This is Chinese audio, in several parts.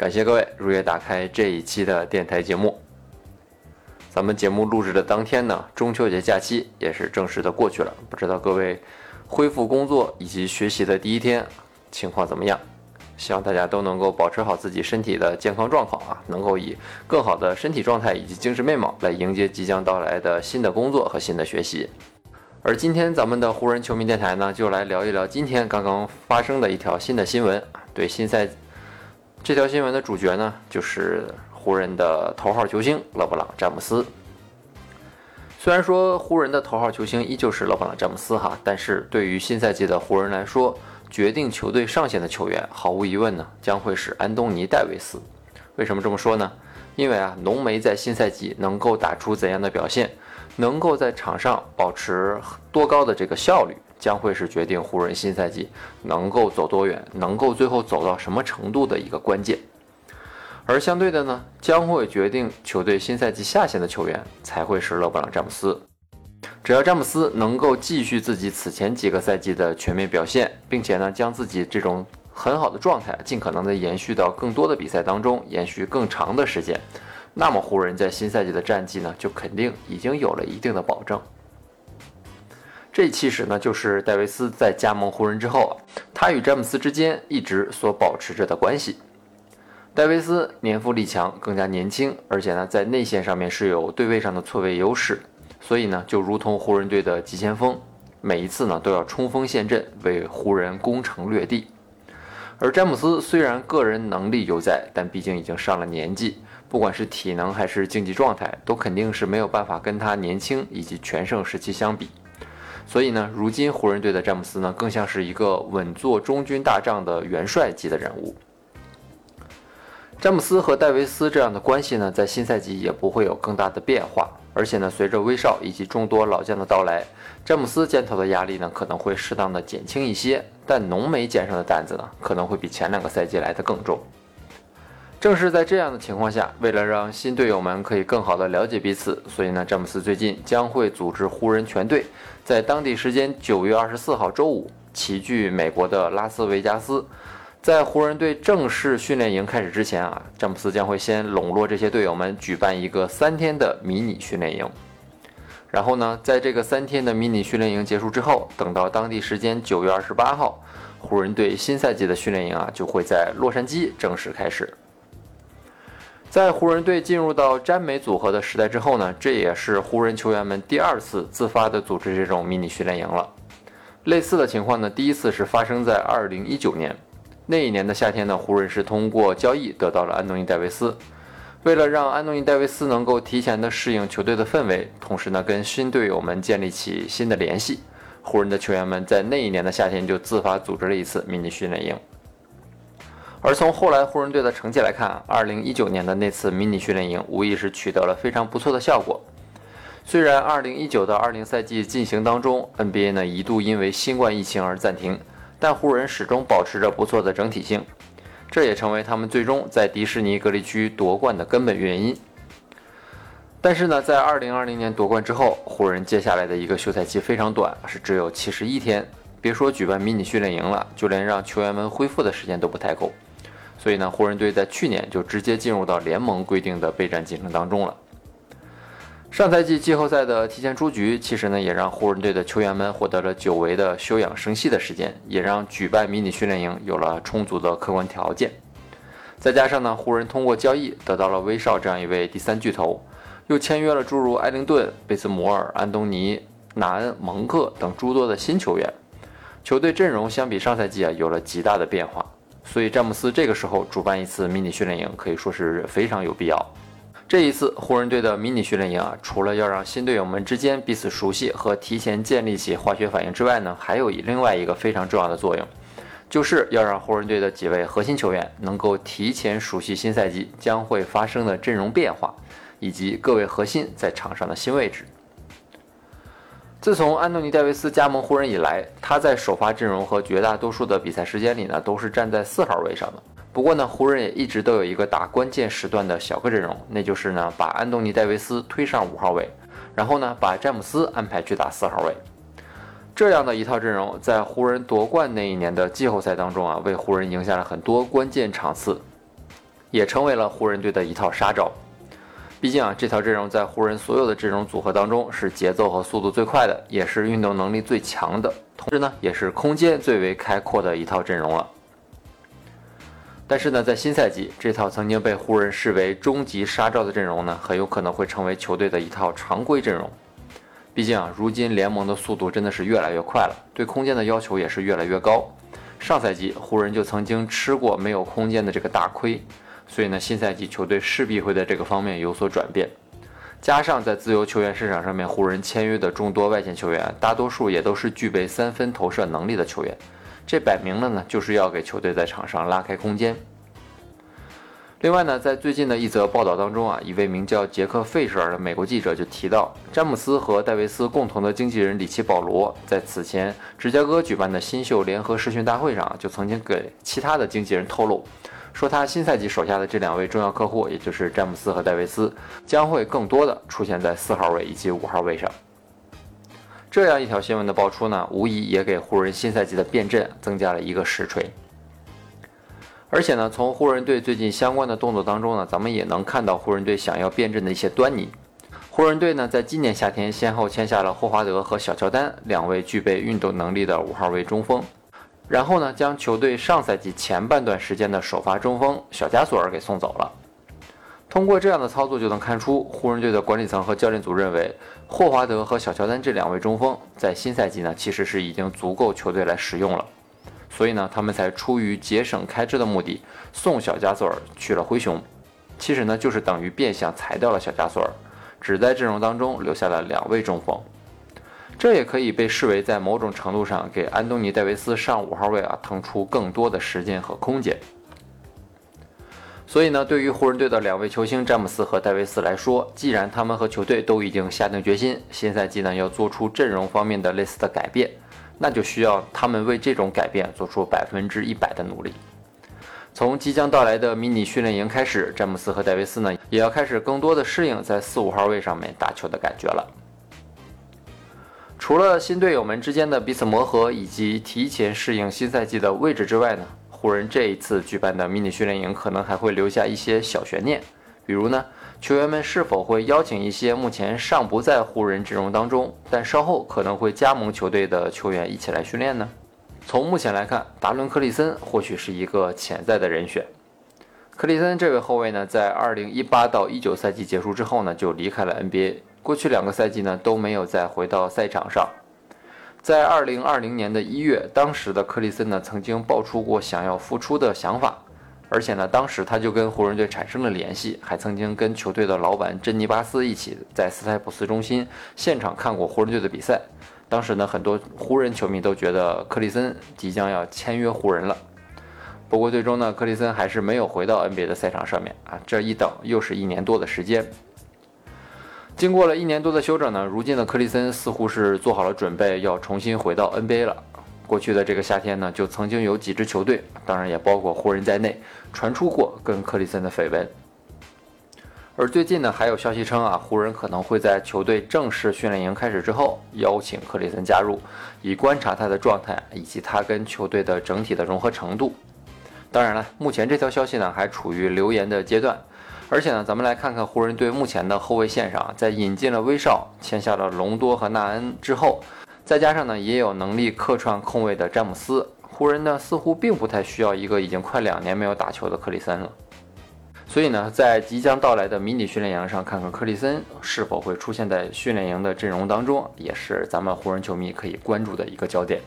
感谢各位如约打开这一期的电台节目。咱们节目录制的当天呢，中秋节假期也是正式的过去了。不知道各位恢复工作以及学习的第一天情况怎么样？希望大家都能够保持好自己身体的健康状况啊，能够以更好的身体状态以及精神面貌来迎接即将到来的新的工作和新的学习。而今天咱们的湖人球迷电台呢，就来聊一聊今天刚刚发生的一条新的新闻，对新赛。这条新闻的主角呢，就是湖人的头号球星勒布朗·詹姆斯。虽然说湖人的头号球星依旧是勒布朗·詹姆斯哈，但是对于新赛季的湖人来说，决定球队上限的球员，毫无疑问呢，将会是安东尼·戴维斯。为什么这么说呢？因为啊，浓眉在新赛季能够打出怎样的表现，能够在场上保持多高的这个效率。将会是决定湖人新赛季能够走多远，能够最后走到什么程度的一个关键。而相对的呢，将会决定球队新赛季下限的球员才会是勒布朗·詹姆斯。只要詹姆斯能够继续自己此前几个赛季的全面表现，并且呢，将自己这种很好的状态尽可能的延续到更多的比赛当中，延续更长的时间，那么湖人在新赛季的战绩呢，就肯定已经有了一定的保证。这其实呢，就是戴维斯在加盟湖人之后，他与詹姆斯之间一直所保持着的关系。戴维斯年富力强，更加年轻，而且呢，在内线上面是有对位上的错位优势，所以呢，就如同湖人队的急先锋，每一次呢都要冲锋陷阵，为湖人攻城略地。而詹姆斯虽然个人能力犹在，但毕竟已经上了年纪，不管是体能还是竞技状态，都肯定是没有办法跟他年轻以及全盛时期相比。所以呢，如今湖人队的詹姆斯呢，更像是一个稳坐中军大帐的元帅级的人物。詹姆斯和戴维斯这样的关系呢，在新赛季也不会有更大的变化。而且呢，随着威少以及众多老将的到来，詹姆斯肩头的压力呢，可能会适当的减轻一些。但浓眉肩上的担子呢，可能会比前两个赛季来的更重。正是在这样的情况下，为了让新队友们可以更好的了解彼此，所以呢，詹姆斯最近将会组织湖人全队，在当地时间九月二十四号周五齐聚美国的拉斯维加斯。在湖人队正式训练营开始之前啊，詹姆斯将会先笼络这些队友们，举办一个三天的迷你训练营。然后呢，在这个三天的迷你训练营结束之后，等到当地时间九月二十八号，湖人队新赛季的训练营啊，就会在洛杉矶正式开始。在湖人队进入到詹美组合的时代之后呢，这也是湖人球员们第二次自发的组织这种迷你训练营了。类似的情况呢，第一次是发生在二零一九年，那一年的夏天呢，湖人是通过交易得到了安东尼戴维斯。为了让安东尼戴维斯能够提前的适应球队的氛围，同时呢，跟新队友们建立起新的联系，湖人的球员们在那一年的夏天就自发组织了一次迷你训练营。而从后来湖人队的成绩来看，二零一九年的那次迷你训练营无疑是取得了非常不错的效果。虽然二零一九到二零赛季进行当中，NBA 呢一度因为新冠疫情而暂停，但湖人始终保持着不错的整体性，这也成为他们最终在迪士尼隔离区夺冠的根本原因。但是呢，在二零二零年夺冠之后，湖人接下来的一个休赛期非常短，是只有七十一天，别说举办迷你训练营了，就连让球员们恢复的时间都不太够。所以呢，湖人队在去年就直接进入到联盟规定的备战进程当中了。上赛季季后赛的提前出局，其实呢也让湖人队的球员们获得了久违的休养生息的时间，也让举办迷你训练营有了充足的客观条件。再加上呢，湖人通过交易得到了威少这样一位第三巨头，又签约了诸如埃灵顿、贝斯摩尔、安东尼、纳恩、蒙克等诸多的新球员，球队阵容相比上赛季啊有了极大的变化。所以詹姆斯这个时候主办一次迷你训练营可以说是非常有必要。这一次湖人队的迷你训练营啊，除了要让新队友们之间彼此熟悉和提前建立起化学反应之外呢，还有另外一个非常重要的作用，就是要让湖人队的几位核心球员能够提前熟悉新赛季将会发生的阵容变化，以及各位核心在场上的新位置。自从安东尼·戴维斯加盟湖人以来，他在首发阵容和绝大多数的比赛时间里呢，都是站在四号位上的。不过呢，湖人也一直都有一个打关键时段的小个阵容，那就是呢，把安东尼·戴维斯推上五号位，然后呢，把詹姆斯安排去打四号位。这样的一套阵容，在湖人夺冠那一年的季后赛当中啊，为湖人赢下了很多关键场次，也成为了湖人队的一套杀招。毕竟啊，这套阵容在湖人所有的阵容组合当中是节奏和速度最快的，也是运动能力最强的，同时呢，也是空间最为开阔的一套阵容了。但是呢，在新赛季，这套曾经被湖人视为终极杀招的阵容呢，很有可能会成为球队的一套常规阵容。毕竟啊，如今联盟的速度真的是越来越快了，对空间的要求也是越来越高。上赛季湖人就曾经吃过没有空间的这个大亏。所以呢，新赛季球队势必会在这个方面有所转变。加上在自由球员市场上面，湖人签约的众多外线球员，大多数也都是具备三分投射能力的球员。这摆明了呢，就是要给球队在场上拉开空间。另外呢，在最近的一则报道当中啊，一位名叫杰克·费舍尔的美国记者就提到，詹姆斯和戴维斯共同的经纪人里奇·保罗在此前芝加哥举办的新秀联合试训大会上，就曾经给其他的经纪人透露。说他新赛季手下的这两位重要客户，也就是詹姆斯和戴维斯，将会更多的出现在四号位以及五号位上。这样一条新闻的爆出呢，无疑也给湖人新赛季的变阵增加了一个实锤。而且呢，从湖人队最近相关的动作当中呢，咱们也能看到湖人队想要变阵的一些端倪。湖人队呢，在今年夏天先后签下了霍华德和小乔丹两位具备运动能力的五号位中锋。然后呢，将球队上赛季前半段时间的首发中锋小加索尔给送走了。通过这样的操作就能看出，湖人队的管理层和教练组认为，霍华德和小乔丹这两位中锋在新赛季呢，其实是已经足够球队来使用了。所以呢，他们才出于节省开支的目的，送小加索尔去了灰熊。其实呢，就是等于变相裁掉了小加索尔，只在阵容当中留下了两位中锋。这也可以被视为在某种程度上给安东尼·戴维斯上五号位啊腾出更多的时间和空间。所以呢，对于湖人队的两位球星詹姆斯和戴维斯来说，既然他们和球队都已经下定决心，新赛季呢要做出阵容方面的类似的改变，那就需要他们为这种改变做出百分之一百的努力。从即将到来的迷你训练营开始，詹姆斯和戴维斯呢也要开始更多的适应在四五号位上面打球的感觉了。除了新队友们之间的彼此磨合以及提前适应新赛季的位置之外呢，湖人这一次举办的迷你训练营可能还会留下一些小悬念，比如呢，球员们是否会邀请一些目前尚不在湖人阵容当中，但稍后可能会加盟球队的球员一起来训练呢？从目前来看，达伦·克里森或许是一个潜在的人选。克里森这位后卫呢，在2018到19赛季结束之后呢，就离开了 NBA。过去两个赛季呢都没有再回到赛场上。在二零二零年的一月，当时的克里森呢曾经爆出过想要复出的想法，而且呢当时他就跟湖人队产生了联系，还曾经跟球队的老板珍妮巴斯一起在斯台普斯中心现场看过湖人队的比赛。当时呢很多湖人球迷都觉得克里森即将要签约湖人了。不过最终呢克里森还是没有回到 NBA 的赛场上面啊，这一等又是一年多的时间。经过了一年多的休整呢，如今的克里森似乎是做好了准备，要重新回到 NBA 了。过去的这个夏天呢，就曾经有几支球队，当然也包括湖人在内，传出过跟克里森的绯闻。而最近呢，还有消息称啊，湖人可能会在球队正式训练营开始之后，邀请克里森加入，以观察他的状态以及他跟球队的整体的融合程度。当然了，目前这条消息呢，还处于流言的阶段。而且呢，咱们来看看湖人队目前的后卫线上，在引进了威少、签下了隆多和纳恩之后，再加上呢也有能力客串控卫的詹姆斯，湖人呢似乎并不太需要一个已经快两年没有打球的克里森了。所以呢，在即将到来的迷你训练营上，看看克里森是否会出现在训练营的阵容当中，也是咱们湖人球迷可以关注的一个焦点。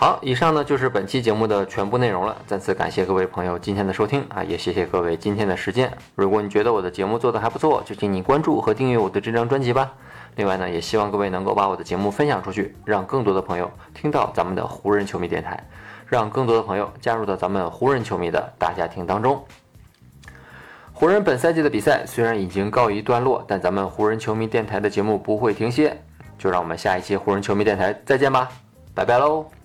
好，以上呢就是本期节目的全部内容了。再次感谢各位朋友今天的收听啊，也谢谢各位今天的时间。如果你觉得我的节目做得还不错，就请你关注和订阅我的这张专辑吧。另外呢，也希望各位能够把我的节目分享出去，让更多的朋友听到咱们的湖人球迷电台。让更多的朋友加入到咱们湖人球迷的大家庭当中。湖人本赛季的比赛虽然已经告一段落，但咱们湖人球迷电台的节目不会停歇，就让我们下一期湖人球迷电台再见吧，拜拜喽。